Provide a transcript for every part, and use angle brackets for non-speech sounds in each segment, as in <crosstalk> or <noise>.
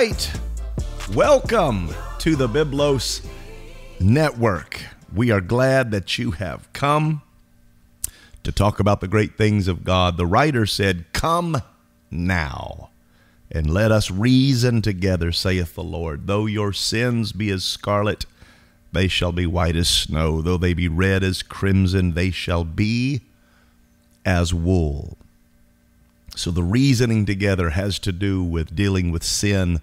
Right. Welcome to the Biblos Network. We are glad that you have come to talk about the great things of God. The writer said, Come now and let us reason together, saith the Lord. Though your sins be as scarlet, they shall be white as snow. Though they be red as crimson, they shall be as wool. So the reasoning together has to do with dealing with sin,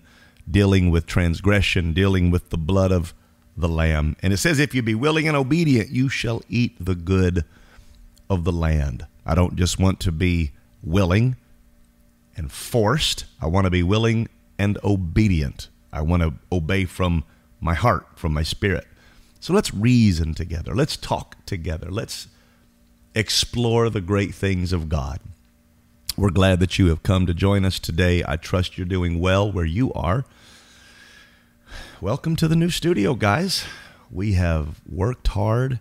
dealing with transgression, dealing with the blood of the Lamb. And it says, If you be willing and obedient, you shall eat the good of the land. I don't just want to be willing and forced, I want to be willing and obedient. I want to obey from my heart, from my spirit. So let's reason together. Let's talk together. Let's explore the great things of God. We're glad that you have come to join us today. I trust you're doing well where you are. Welcome to the new studio, guys. We have worked hard,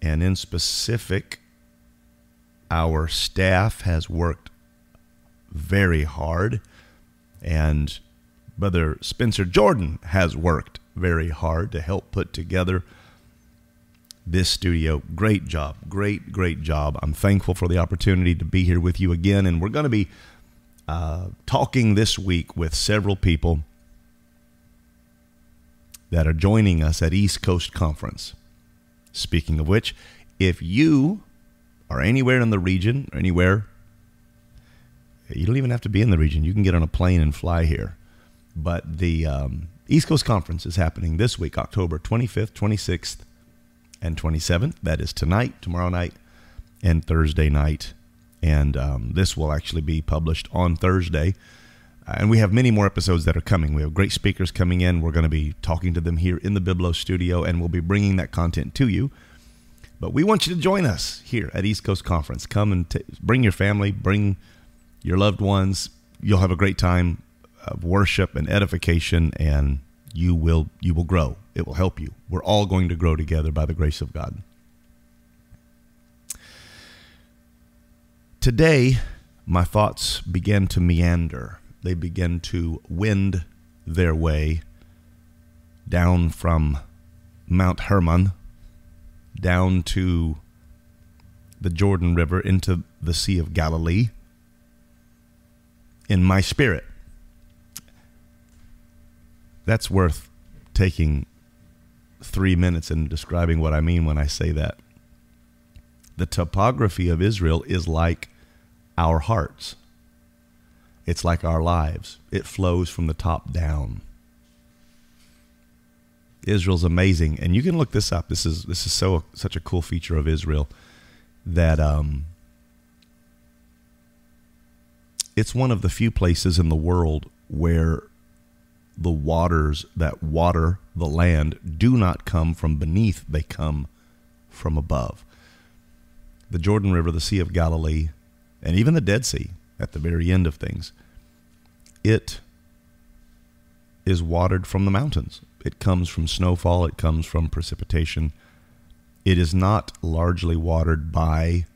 and in specific, our staff has worked very hard, and Brother Spencer Jordan has worked very hard to help put together this studio. Great job. Great, great job. I'm thankful for the opportunity to be here with you again. And we're going to be uh, talking this week with several people that are joining us at East Coast Conference. Speaking of which, if you are anywhere in the region, or anywhere, you don't even have to be in the region. You can get on a plane and fly here. But the um, East Coast Conference is happening this week, October 25th, 26th, and 27th. That is tonight, tomorrow night, and Thursday night. And um, this will actually be published on Thursday. Uh, and we have many more episodes that are coming. We have great speakers coming in. We're going to be talking to them here in the Biblo studio, and we'll be bringing that content to you. But we want you to join us here at East Coast Conference. Come and t- bring your family, bring your loved ones. You'll have a great time of worship and edification, and you will you will grow. It will help you. We're all going to grow together by the grace of God. Today, my thoughts began to meander. They begin to wind their way down from Mount Hermon down to the Jordan River into the Sea of Galilee in my spirit. That's worth taking three minutes and describing what I mean when I say that. The topography of Israel is like our hearts. It's like our lives. It flows from the top down. Israel's amazing, and you can look this up. This is this is so such a cool feature of Israel that um, it's one of the few places in the world where the waters that water the land do not come from beneath; they come from above. The Jordan River, the Sea of Galilee, and even the Dead Sea at the very end of things, it is watered from the mountains. It comes from snowfall, it comes from precipitation. It is not largely watered by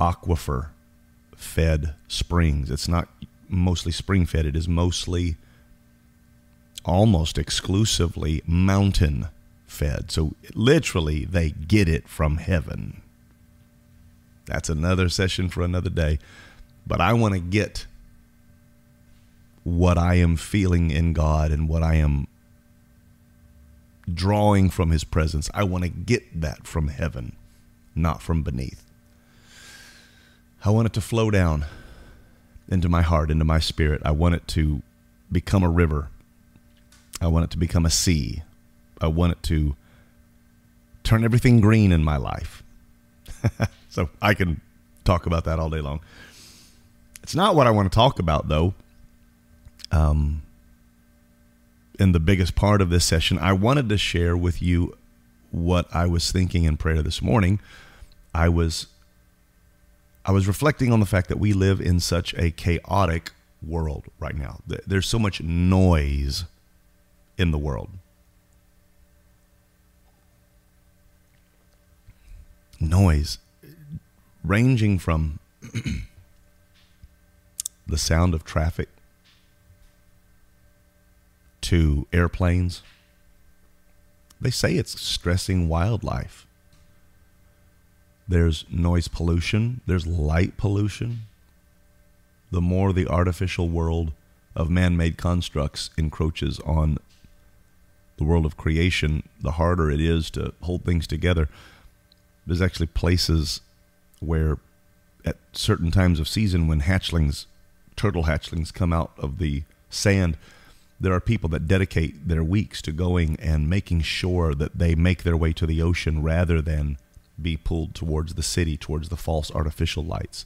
aquifer fed springs. It's not mostly spring fed, it is mostly almost exclusively mountain fed. So literally, they get it from heaven. That's another session for another day. But I want to get what I am feeling in God and what I am drawing from his presence. I want to get that from heaven, not from beneath. I want it to flow down into my heart, into my spirit. I want it to become a river. I want it to become a sea. I want it to turn everything green in my life. <laughs> so I can talk about that all day long. It's not what I want to talk about, though. Um, in the biggest part of this session, I wanted to share with you what I was thinking in prayer this morning. I was I was reflecting on the fact that we live in such a chaotic world right now. There's so much noise in the world. Noise ranging from <clears throat> the sound of traffic to airplanes. They say it's stressing wildlife. There's noise pollution, there's light pollution. The more the artificial world of man made constructs encroaches on the world of creation, the harder it is to hold things together. There's actually places where, at certain times of season, when hatchlings, turtle hatchlings, come out of the sand, there are people that dedicate their weeks to going and making sure that they make their way to the ocean rather than be pulled towards the city, towards the false artificial lights.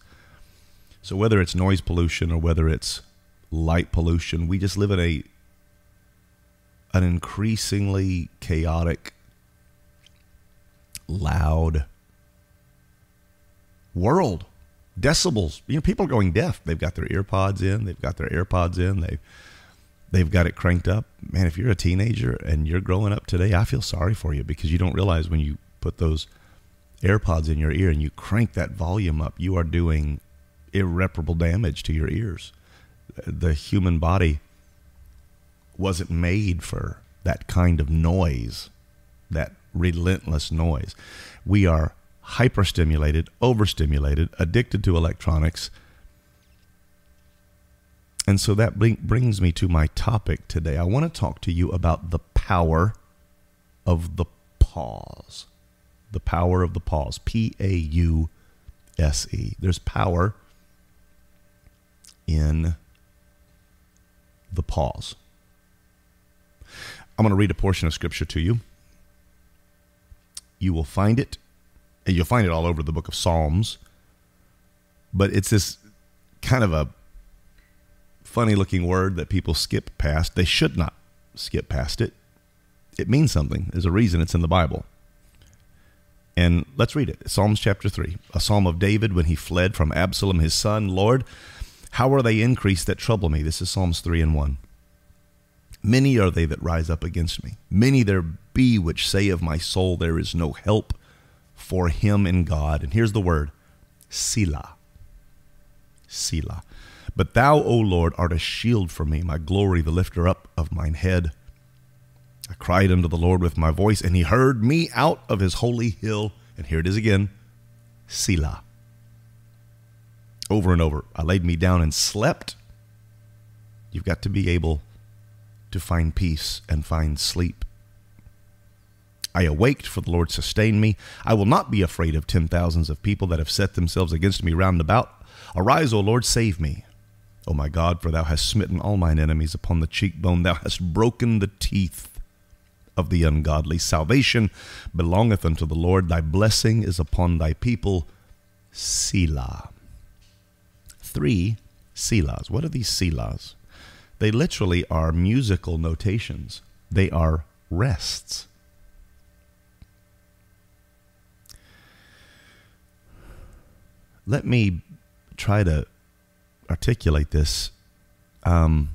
So whether it's noise pollution or whether it's light pollution, we just live in a an increasingly chaotic, loud world. Decibels. You know, people are going deaf. They've got their earpods in, they've got their AirPods in, they've they've got it cranked up. Man, if you're a teenager and you're growing up today, I feel sorry for you because you don't realize when you put those AirPods in your ear and you crank that volume up, you are doing irreparable damage to your ears. The human body wasn't made for that kind of noise, that relentless noise. We are hyperstimulated, overstimulated, addicted to electronics. And so that brings me to my topic today. I want to talk to you about the power of the pause the power of the pause. P A U S E. There's power in the pause. I'm going to read a portion of scripture to you. You will find it, you'll find it all over the book of Psalms, but it's this kind of a funny looking word that people skip past. They should not skip past it. It means something. There's a reason it's in the Bible. And let's read it Psalms chapter 3, a psalm of David when he fled from Absalom his son. Lord, how are they increased that trouble me? This is Psalms 3 and 1. Many are they that rise up against me. Many there be which say of my soul, There is no help for him in God. And here's the word Selah. Selah. But thou, O Lord, art a shield for me, my glory, the lifter up of mine head. I cried unto the Lord with my voice, and he heard me out of his holy hill. And here it is again Selah. Over and over. I laid me down and slept. You've got to be able to find peace and find sleep. I awaked, for the Lord sustained me. I will not be afraid of ten thousands of people that have set themselves against me round about. Arise, O Lord, save me. O my God, for thou hast smitten all mine enemies upon the cheekbone. Thou hast broken the teeth of the ungodly. Salvation belongeth unto the Lord. Thy blessing is upon thy people. Selah. Three Selahs. What are these Selahs? They literally are musical notations, they are rests. Let me try to articulate this. Um,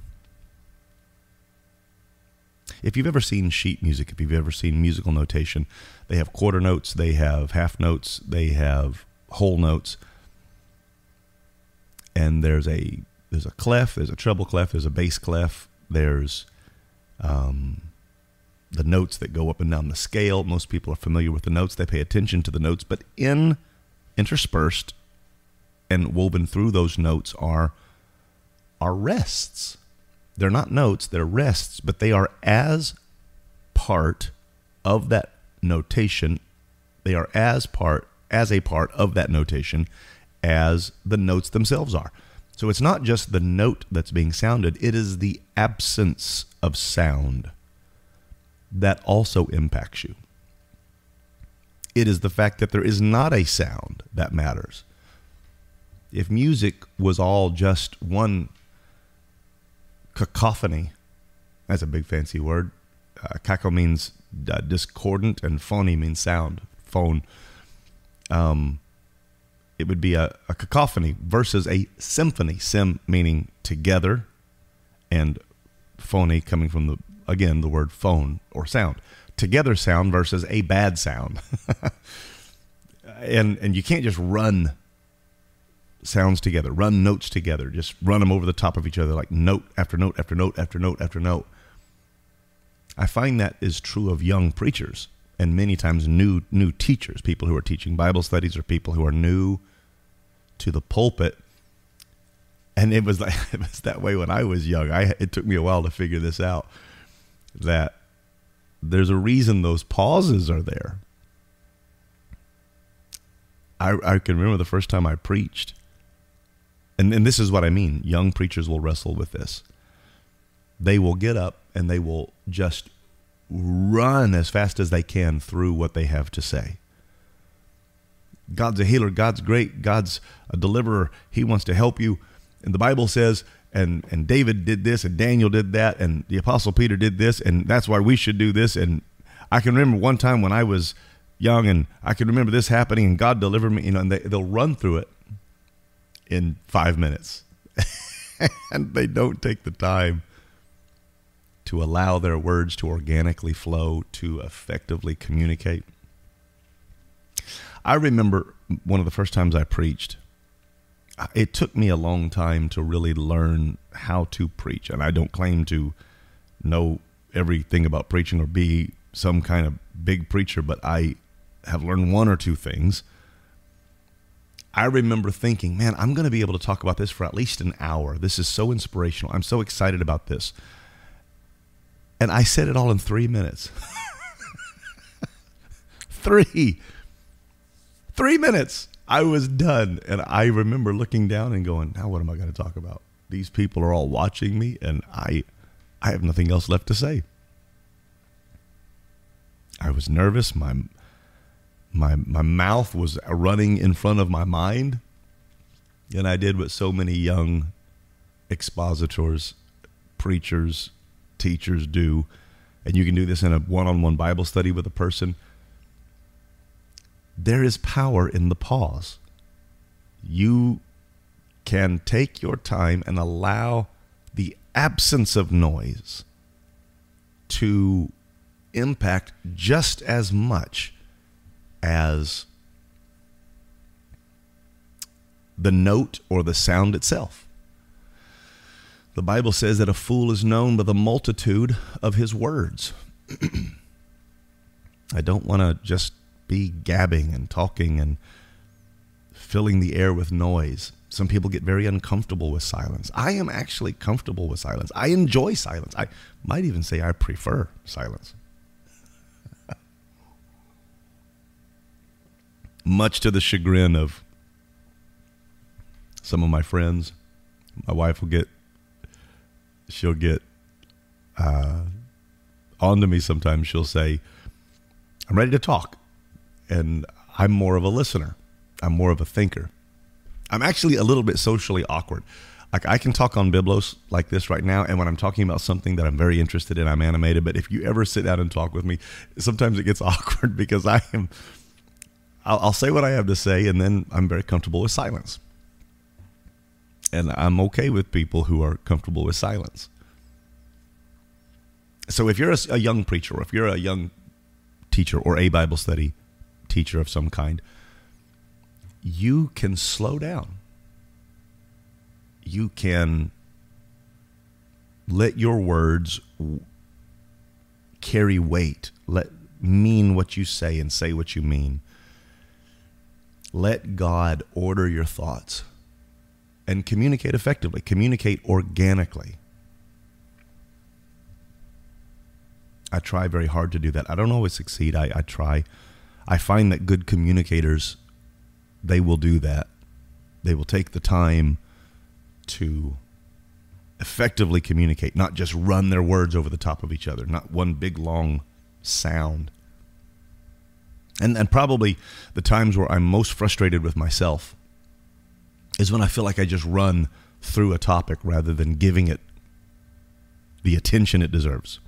if you've ever seen sheet music, if you've ever seen musical notation, they have quarter notes, they have half notes, they have whole notes, and there's a there's a clef, there's a treble clef, there's a bass clef, there's um, the notes that go up and down the scale. Most people are familiar with the notes; they pay attention to the notes, but in interspersed and woven through those notes are are rests. They're not notes, they're rests, but they are as part of that notation. They are as part as a part of that notation as the notes themselves are. So it's not just the note that's being sounded, it is the absence of sound that also impacts you. It is the fact that there is not a sound that matters. If music was all just one cacophony. That's a big fancy word. Uh, caco means uh, discordant, and phony means sound. Phone. Um, it would be a, a cacophony versus a symphony. Sim meaning together, and phony coming from the again the word phone or sound. Together sound versus a bad sound. <laughs> and and you can't just run sounds together, run notes together, just run them over the top of each other like note after note after note after note after note. I find that is true of young preachers and many times new new teachers, people who are teaching Bible studies or people who are new to the pulpit. And it was <laughs> like it was that way when I was young. I it took me a while to figure this out that there's a reason those pauses are there. I, I can remember the first time I preached, and, and this is what I mean. Young preachers will wrestle with this. They will get up and they will just run as fast as they can through what they have to say. God's a healer. God's great. God's a deliverer. He wants to help you. And the Bible says, and, and David did this, and Daniel did that, and the Apostle Peter did this, and that's why we should do this. And I can remember one time when I was young, and I can remember this happening, and God delivered me, you know, and they, they'll run through it in five minutes. <laughs> and they don't take the time to allow their words to organically flow, to effectively communicate. I remember one of the first times I preached, it took me a long time to really learn how to preach. And I don't claim to know everything about preaching or be some kind of big preacher, but I have learned one or two things. I remember thinking, man, I'm going to be able to talk about this for at least an hour. This is so inspirational. I'm so excited about this. And I said it all in three minutes. <laughs> three. Three minutes. I was done. And I remember looking down and going, now what am I going to talk about? These people are all watching me and I I have nothing else left to say. I was nervous. My my my mouth was running in front of my mind. And I did what so many young expositors, preachers, teachers do, and you can do this in a one on one Bible study with a person, there is power in the pause. You can take your time and allow the absence of noise to impact just as much as the note or the sound itself. The Bible says that a fool is known by the multitude of his words. <clears throat> I don't want to just be gabbing and talking and filling the air with noise. Some people get very uncomfortable with silence. I am actually comfortable with silence. I enjoy silence. I might even say I prefer silence. Much to the chagrin of some of my friends, my wife will get she'll get uh, onto me sometimes. She'll say, I'm ready to talk. And I'm more of a listener, I'm more of a thinker. I'm actually a little bit socially awkward. Like I can talk on Biblos like this right now, and when I'm talking about something that I'm very interested in, I'm animated. But if you ever sit down and talk with me, sometimes it gets <laughs> awkward because I am. I'll, I'll say what I have to say, and then I'm very comfortable with silence and I'm okay with people who are comfortable with silence. So if you're a, a, young preacher, or if you're a young teacher or a Bible study teacher of some kind, you can slow down. You can let your words carry weight. Let mean what you say and say what you mean. Let God order your thoughts and communicate effectively, communicate organically. I try very hard to do that. I don't always succeed. I, I try. I find that good communicators, they will do that. They will take the time to effectively communicate, not just run their words over the top of each other, not one big long sound. And, and probably the times where I'm most frustrated with myself is when I feel like I just run through a topic rather than giving it the attention it deserves,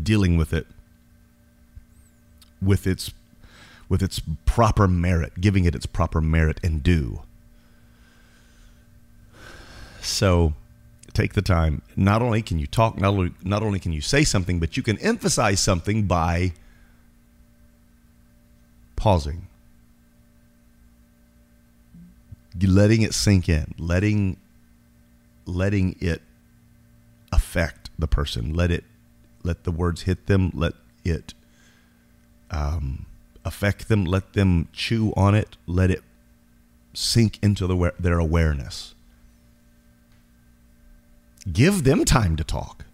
dealing with it with its with its proper merit, giving it its proper merit and due. So take the time. Not only can you talk, not only, not only can you say something, but you can emphasize something by pausing letting it sink in, letting letting it affect the person, let it let the words hit them, let it um, affect them, let them chew on it, let it sink into the, their awareness. Give them time to talk.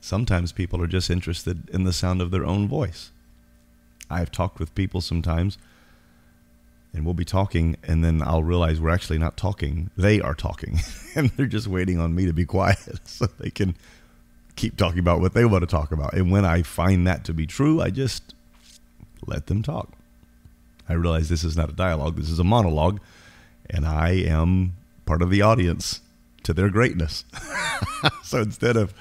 Sometimes people are just interested in the sound of their own voice. I've talked with people sometimes, and we'll be talking, and then I'll realize we're actually not talking. They are talking, <laughs> and they're just waiting on me to be quiet <laughs> so they can keep talking about what they want to talk about. And when I find that to be true, I just let them talk. I realize this is not a dialogue, this is a monologue, and I am part of the audience to their greatness. <laughs> so instead of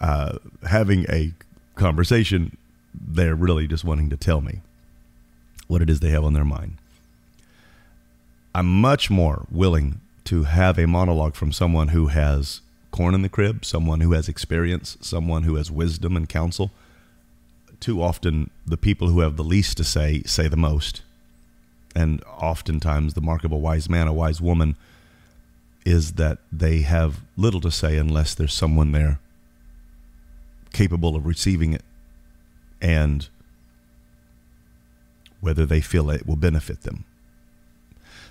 uh, having a conversation, they're really just wanting to tell me what it is they have on their mind. I'm much more willing to have a monologue from someone who has corn in the crib, someone who has experience, someone who has wisdom and counsel. Too often, the people who have the least to say say the most. And oftentimes, the mark of a wise man, a wise woman, is that they have little to say unless there's someone there capable of receiving it and whether they feel it will benefit them.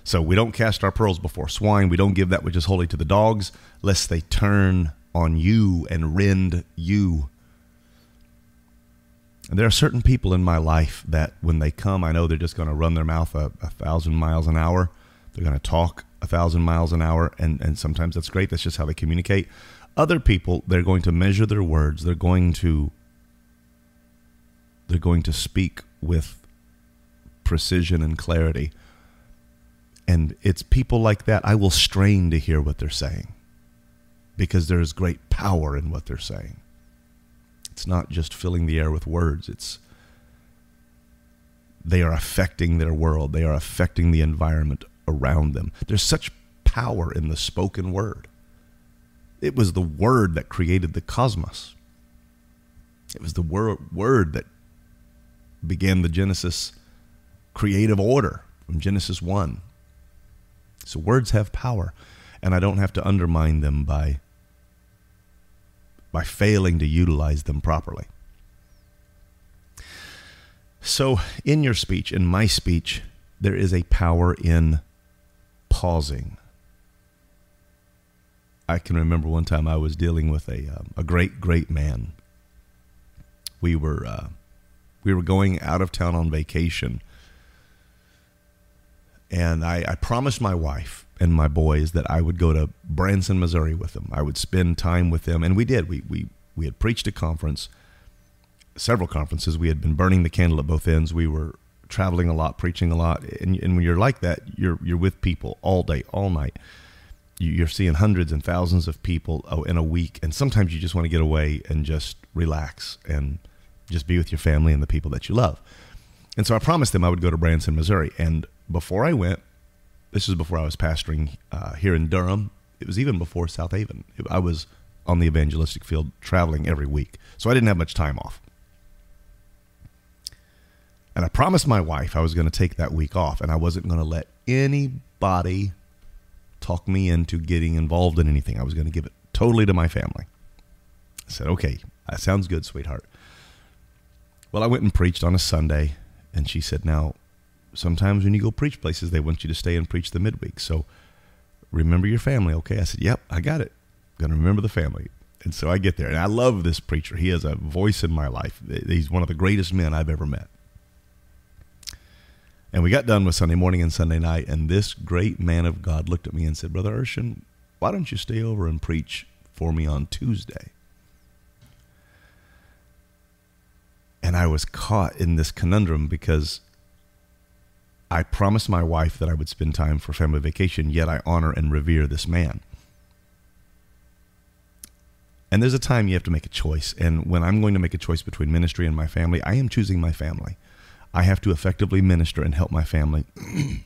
So we don't cast our pearls before swine. We don't give that which is holy to the dogs, lest they turn on you and rend you. And there are certain people in my life that when they come, I know they're just going to run their mouth a, a thousand miles an hour. They're going to talk a thousand miles an hour, and, and sometimes that's great. That's just how they communicate. Other people, they're going to measure their words. They're going to they're going to speak with precision and clarity. And it's people like that I will strain to hear what they're saying because there is great power in what they're saying. It's not just filling the air with words, it's they are affecting their world, they are affecting the environment around them. There's such power in the spoken word. It was the word that created the cosmos. It was the wor- word that began the Genesis creative order from Genesis 1. So words have power, and I don't have to undermine them by by failing to utilize them properly. So, in your speech, in my speech, there is a power in pausing. I can remember one time I was dealing with a um, a great great man. We were uh, we were going out of town on vacation, and I, I promised my wife and my boys that I would go to Branson, Missouri with them. I would spend time with them, and we did. We we we had preached a conference, several conferences. We had been burning the candle at both ends. We were traveling a lot, preaching a lot, and, and when you're like that, you're you're with people all day, all night. You're seeing hundreds and thousands of people oh, in a week, and sometimes you just want to get away and just relax and just be with your family and the people that you love. And so I promised them I would go to Branson, Missouri. And before I went, this was before I was pastoring uh, here in Durham. It was even before South Haven. I was on the evangelistic field traveling every week. So I didn't have much time off. And I promised my wife I was going to take that week off and I wasn't going to let anybody talk me into getting involved in anything. I was going to give it totally to my family. I said, okay, that sounds good, sweetheart. Well, I went and preached on a Sunday, and she said, now, sometimes when you go preach places, they want you to stay and preach the midweek. So remember your family, okay? I said, yep, I got it. Gonna remember the family. And so I get there, and I love this preacher. He has a voice in my life. He's one of the greatest men I've ever met. And we got done with Sunday morning and Sunday night, and this great man of God looked at me and said, Brother Urshan, why don't you stay over and preach for me on Tuesday? And I was caught in this conundrum because I promised my wife that I would spend time for family vacation, yet I honor and revere this man. And there's a time you have to make a choice. And when I'm going to make a choice between ministry and my family, I am choosing my family. I have to effectively minister and help my family <clears throat>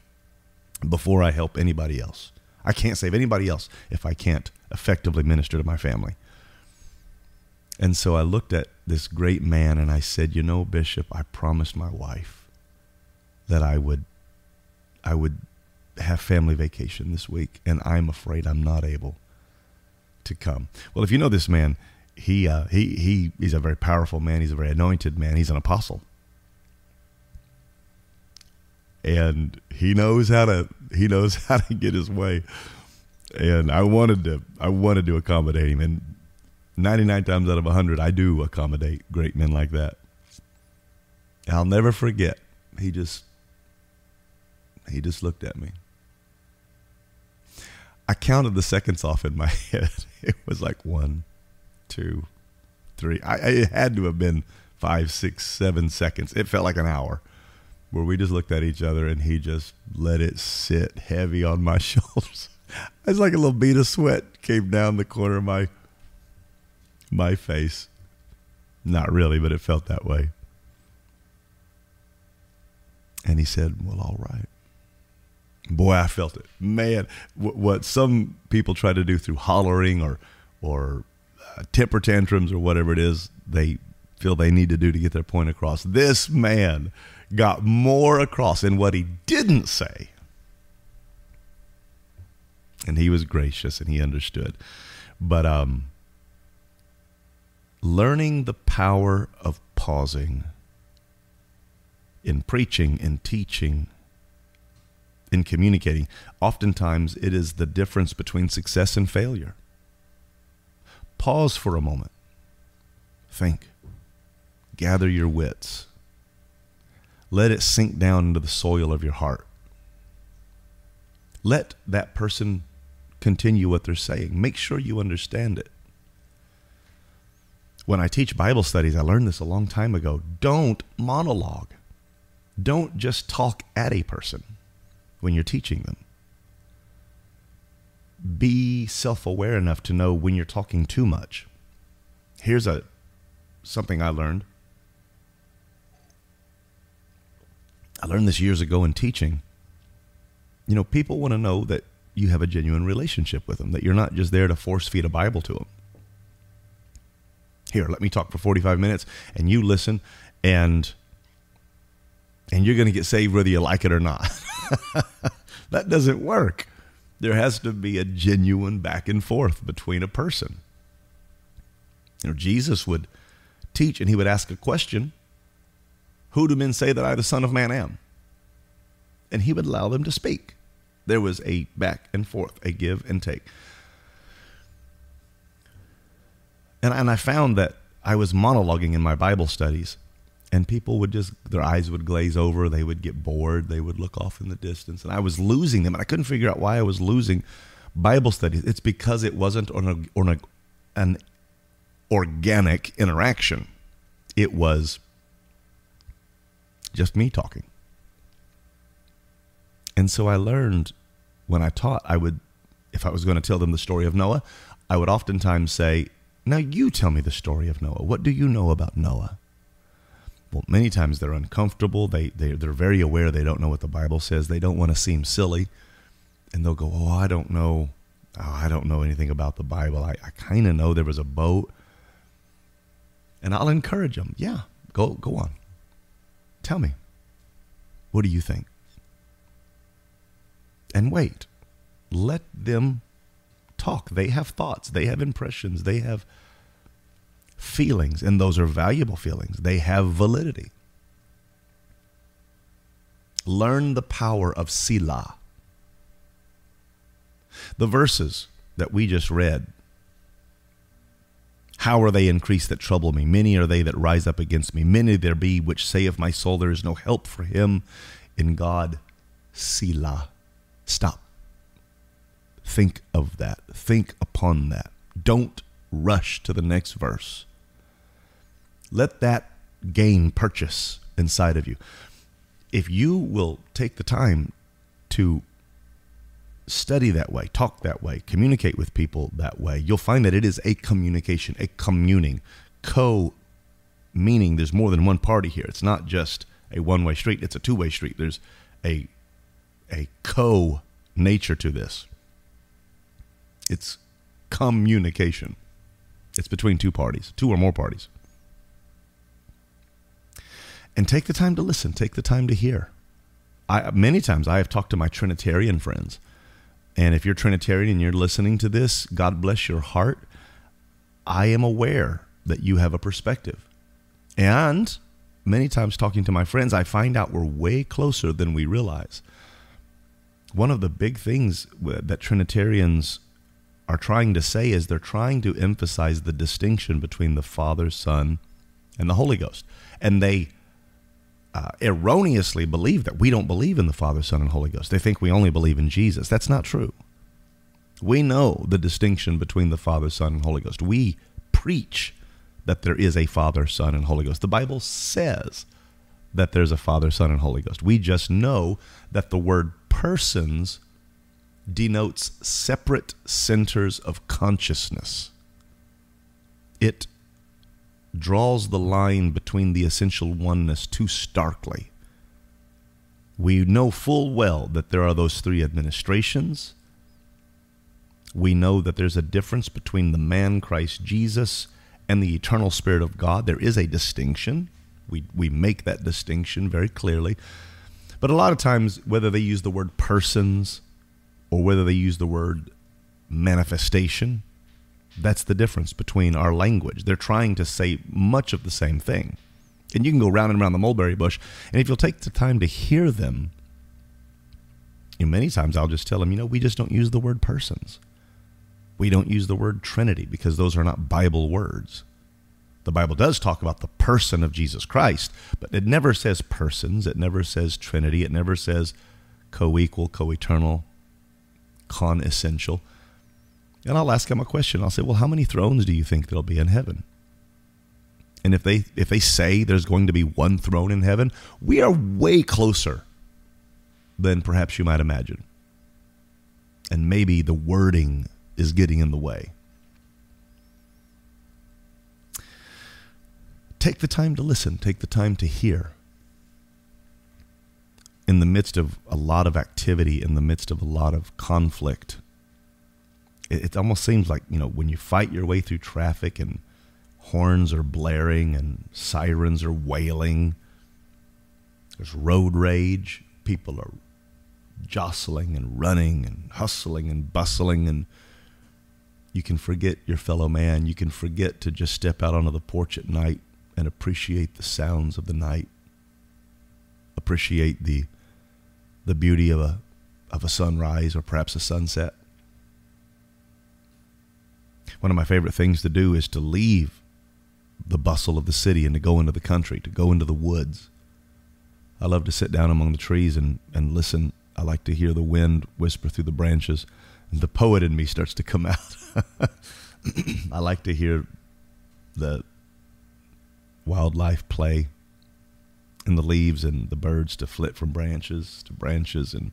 before I help anybody else. I can't save anybody else if I can't effectively minister to my family. And so I looked at this great man and I said, "You know, Bishop, I promised my wife that I would I would have family vacation this week, and I'm afraid I'm not able to come. Well, if you know this man, he uh, he he he's a very powerful man. He's a very anointed man. He's an apostle, and he knows how to he knows <laughs> how to get his way. And I wanted to I wanted to accommodate him, and 99 times out of 100, I do accommodate great men like that. I'll never forget. He just he just looked at me. I counted the seconds off in my <laughs> head. It was like one, two, three. I, it had to have been five, six, seven seconds. It felt like an hour where we just looked at each other and he just let it sit heavy on my <laughs> shoulders. It's like a little bead of sweat came down the corner of my my face. Not really, but it felt that way. And he said, Well, all right. Boy, I felt it. Man, what some people try to do through hollering or, or uh, temper tantrums or whatever it is they feel they need to do to get their point across. This man got more across in what he didn't say. And he was gracious and he understood. But um, learning the power of pausing in preaching in teaching in communicating. Oftentimes it is the difference between success and failure. Pause for a moment. Think. Gather your wits. Let it sink down into the soil of your heart. Let that person continue what they're saying. Make sure you understand it when I teach Bible studies, I learned this a long time ago. Don't monologue. Don't just talk at a person when you're teaching them. Be self-aware enough to know when you're talking too much. Here's a something I learned. I learned this years ago in teaching. You know, people want to know that you have a genuine relationship with them, that you're not just there to force feed a Bible to them. Here, let me talk for 45 minutes and you listen and and you're going to get saved whether you like it or not. <laughs> that doesn't work. There has to be a genuine back and forth between a person. You know, Jesus would teach and he would ask a question Who do men say that I, the Son of Man, am? And he would allow them to speak. There was a back and forth, a give and take. And, and I found that I was monologuing in my Bible studies, and people would just, their eyes would glaze over. They would get bored. They would look off in the distance. And I was losing them. And I couldn't figure out why I was losing Bible studies. It's because it wasn't on, a, on a, an organic interaction, it was just me talking. And so I learned when I taught, I would, if I was going to tell them the story of Noah, I would oftentimes say, now you tell me the story of Noah. What do you know about Noah? Well, many times they're uncomfortable. They, they, they're very aware they don't know what the Bible says. They don't want to seem silly. And they'll go, Oh, I don't know. Oh, I don't know anything about the Bible. I, I kind of know there was a boat. And I'll encourage them. Yeah, go, go on. Tell me. What do you think? And wait. Let them talk. They have thoughts, they have impressions, they have feelings, and those are valuable feelings. They have validity. Learn the power of Selah. The verses that we just read how are they increased that trouble me? Many are they that rise up against me. Many there be which say of my soul, There is no help for him in God. Selah. Stop. Think of that. Think upon that. Don't rush to the next verse. Let that gain purchase inside of you. If you will take the time to study that way, talk that way, communicate with people that way, you'll find that it is a communication, a communing. Co meaning there's more than one party here. It's not just a one way street, it's a two way street. There's a a co nature to this. It's communication. It's between two parties, two or more parties. And take the time to listen, take the time to hear. I, many times I have talked to my Trinitarian friends And if you're Trinitarian and you're listening to this, God bless your heart. I am aware that you have a perspective. And many times talking to my friends, I find out we're way closer than we realize. One of the big things that Trinitarians are trying to say is they're trying to emphasize the distinction between the Father, Son, and the Holy Ghost. And they uh, erroneously believe that we don't believe in the Father, Son, and Holy Ghost. They think we only believe in Jesus. That's not true. We know the distinction between the Father, Son, and Holy Ghost. We preach that there is a Father, Son, and Holy Ghost. The Bible says that there's a Father, Son, and Holy Ghost. We just know that the word persons denotes separate centers of consciousness. It draws the line between the essential oneness too starkly. We know full well that there are those three administrations. We know that there's a difference between the man Christ Jesus and the eternal Spirit of God. There is a distinction. We, we make that distinction very clearly. But a lot of times, whether they use the word persons or whether they use the word manifestation, that's the difference between our language. They're trying to say much of the same thing. And you can go round and around the mulberry bush, and if you'll take the time to hear them, know, many times I'll just tell them, you know, we just don't use the word persons. We don't use the word Trinity because those are not Bible words. The Bible does talk about the person of Jesus Christ, but it never says persons. It never says Trinity. It never says co equal, co eternal, con essential. And I'll ask them a question. I'll say, well, how many thrones do you think there'll be in heaven? And if they if they say there's going to be one throne in heaven, we are way closer than perhaps you might imagine. And maybe the wording is getting in the way. Take the time to listen, take the time to hear. In the midst of a lot of activity, in the midst of a lot of conflict, it, it almost seems like you know when you fight your way through traffic and horns are blaring and sirens are wailing. There's road rage. People are jostling and running and hustling and bustling and you can forget your fellow man. You can forget to just step out onto the porch at night and appreciate the sounds of the night. Appreciate the the beauty of a of a sunrise or perhaps a sunset. One of my favorite things to do is to leave the bustle of the city and to go into the country, to go into the woods. I love to sit down among the trees and, and listen. I like to hear the wind whisper through the branches, and the poet in me starts to come out. <laughs> I like to hear the wildlife play in the leaves and the birds to flit from branches to branches and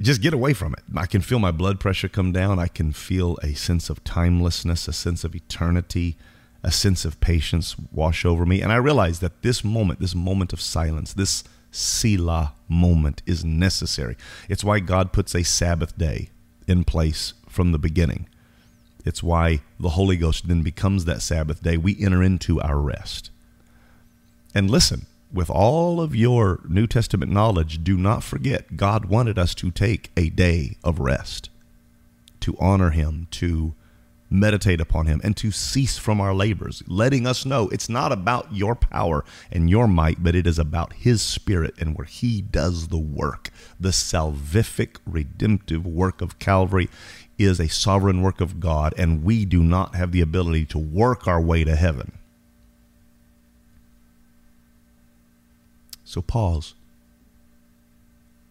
just get away from it. I can feel my blood pressure come down. I can feel a sense of timelessness, a sense of eternity, a sense of patience wash over me. And I realize that this moment, this moment of silence, this Selah moment is necessary. It's why God puts a Sabbath day in place from the beginning. It's why the Holy Ghost then becomes that Sabbath day. We enter into our rest. And listen, with all of your New Testament knowledge, do not forget God wanted us to take a day of rest, to honor Him, to meditate upon Him, and to cease from our labors, letting us know it's not about your power and your might, but it is about His Spirit and where He does the work. The salvific, redemptive work of Calvary is a sovereign work of God, and we do not have the ability to work our way to heaven. So pause.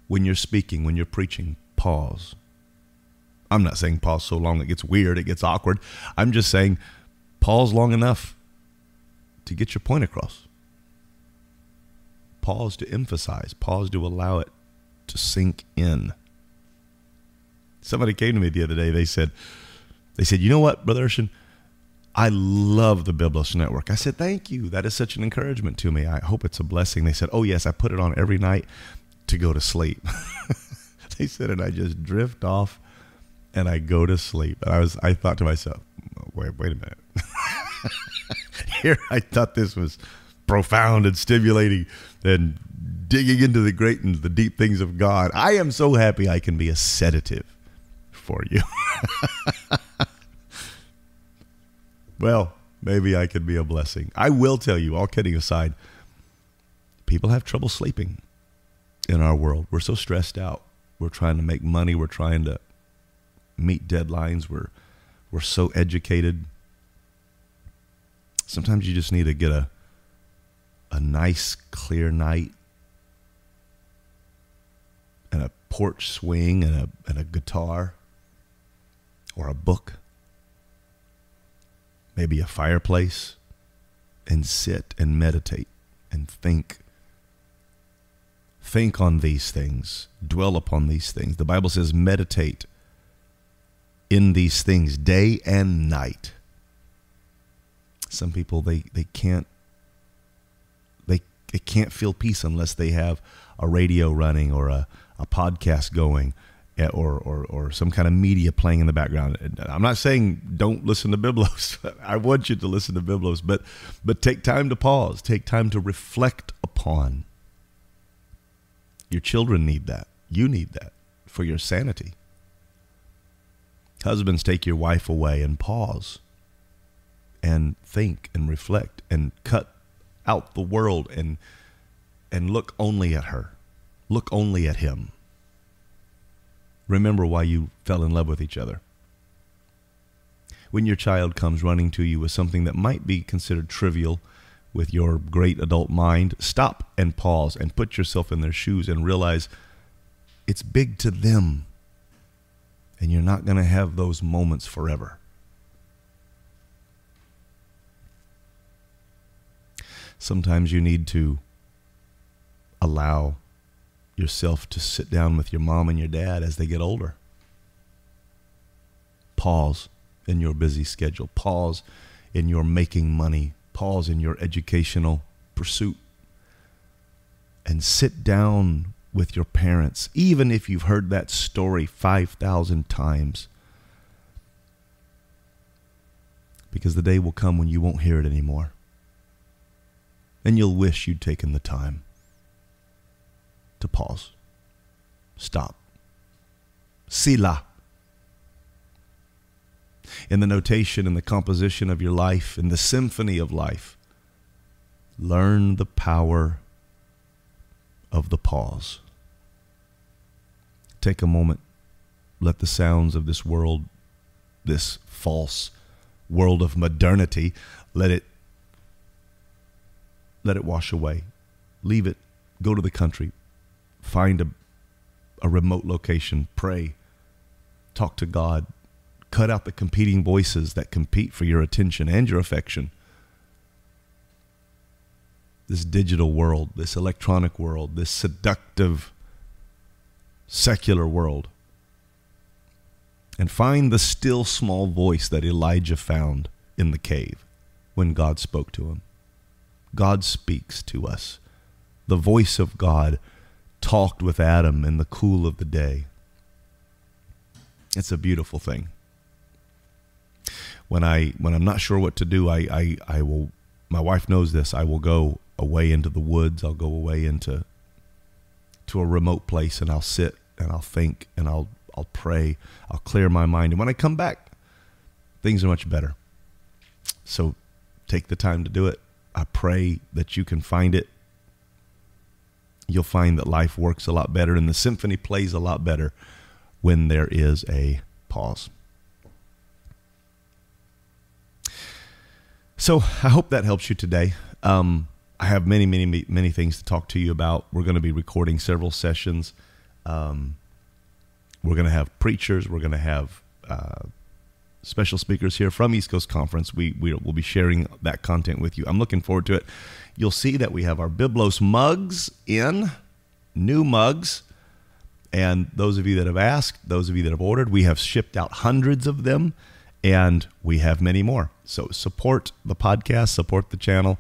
When you're speaking, when you're preaching, pause. I'm not saying pause so long it gets weird, it gets awkward. I'm just saying pause long enough to get your point across. Pause to emphasize, pause to allow it to sink in. Somebody came to me the other day, they said, they said, you know what, Brother Urshan? I love the Biblos Network. I said, Thank you. That is such an encouragement to me. I hope it's a blessing. They said, Oh, yes, I put it on every night to go to sleep. <laughs> they said, and I just drift off and I go to sleep. And I was I thought to myself, wait, wait a minute. <laughs> Here I thought this was profound and stimulating and digging into the great and the deep things of God. I am so happy I can be a sedative for you. <laughs> well, maybe I could be a blessing. I will tell you, all kidding aside, people have trouble sleeping in our world. We're so stressed out. We're trying to make money. We're trying to meet deadlines. We're we're so educated. Sometimes you just need to get a a nice clear night and a porch swing and a and a guitar or a book. Maybe a fireplace and sit and meditate and think think on these things, dwell upon these things. The Bible says meditate in these things day and night. Some people they, they can't they they can't feel peace unless they have a radio running or a, a podcast going or, or or some kind of media playing in the background. I'm not saying don't listen to Biblos. <laughs> I want you to listen to Biblos, but but take time to pause, take time to reflect upon. Your children need that. You need that for your sanity. Husbands, take your wife away and pause and think and reflect and cut out the world and and look only at her. Look only at him. Remember why you fell in love with each other. When your child comes running to you with something that might be considered trivial with your great adult mind, stop and pause and put yourself in their shoes and realize it's big to them and you're not going to have those moments forever. Sometimes you need to allow yourself to sit down with your mom and your dad as they get older. Pause in your busy schedule. Pause in your making money. Pause in your educational pursuit. And sit down with your parents, even if you've heard that story 5,000 times. Because the day will come when you won't hear it anymore. And you'll wish you'd taken the time to pause, stop, Selah. In the notation and the composition of your life, in the symphony of life, learn the power of the pause take a moment. Let the sounds of this world, this false world of modernity, let it let it wash away. Leave it. Go to the country. Find a a remote location. Pray. Talk to God. Cut out the competing voices that compete for your attention and your affection. This digital world, this electronic world, this seductive secular world and find the still small voice that Elijah found in the cave when God spoke to him. God speaks to us. The voice of God talked with Adam in the cool of the day. It's a beautiful thing. When I when I'm not sure what to do, I, I, I will my wife knows this, I will go away into the woods, I'll go away into to a remote place and I'll sit and I'll think and I'll I'll pray. I'll clear my mind. And when I come back, things are much better. So take the time to do it. I pray that you can find it. You'll find that life works a lot better and the symphony plays a lot better when there is a pause. So I hope that helps you today. Um, I have many, many, many things to talk to you about. We're going to be recording several sessions. Um, we're going to have preachers. We're going to have uh, special speakers here from East Coast Conference. We, we will be sharing that content with you. I'm looking forward to it. You'll see that we have our Biblos mugs in, new mugs. And those of you that have asked, those of you that have ordered, we have shipped out hundreds of them and we have many more. So support the podcast, support the channel.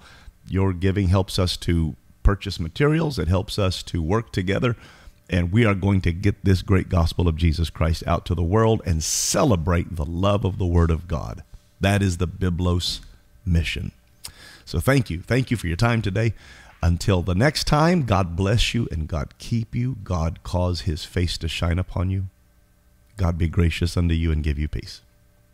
Your giving helps us to purchase materials, it helps us to work together and we are going to get this great gospel of Jesus Christ out to the world and celebrate the love of the Word of God. That is the Biblos mission. So thank you. Thank you for your time today. Until the next time, God bless you and God keep you. God cause his face to shine upon you. God be gracious unto you and give you peace.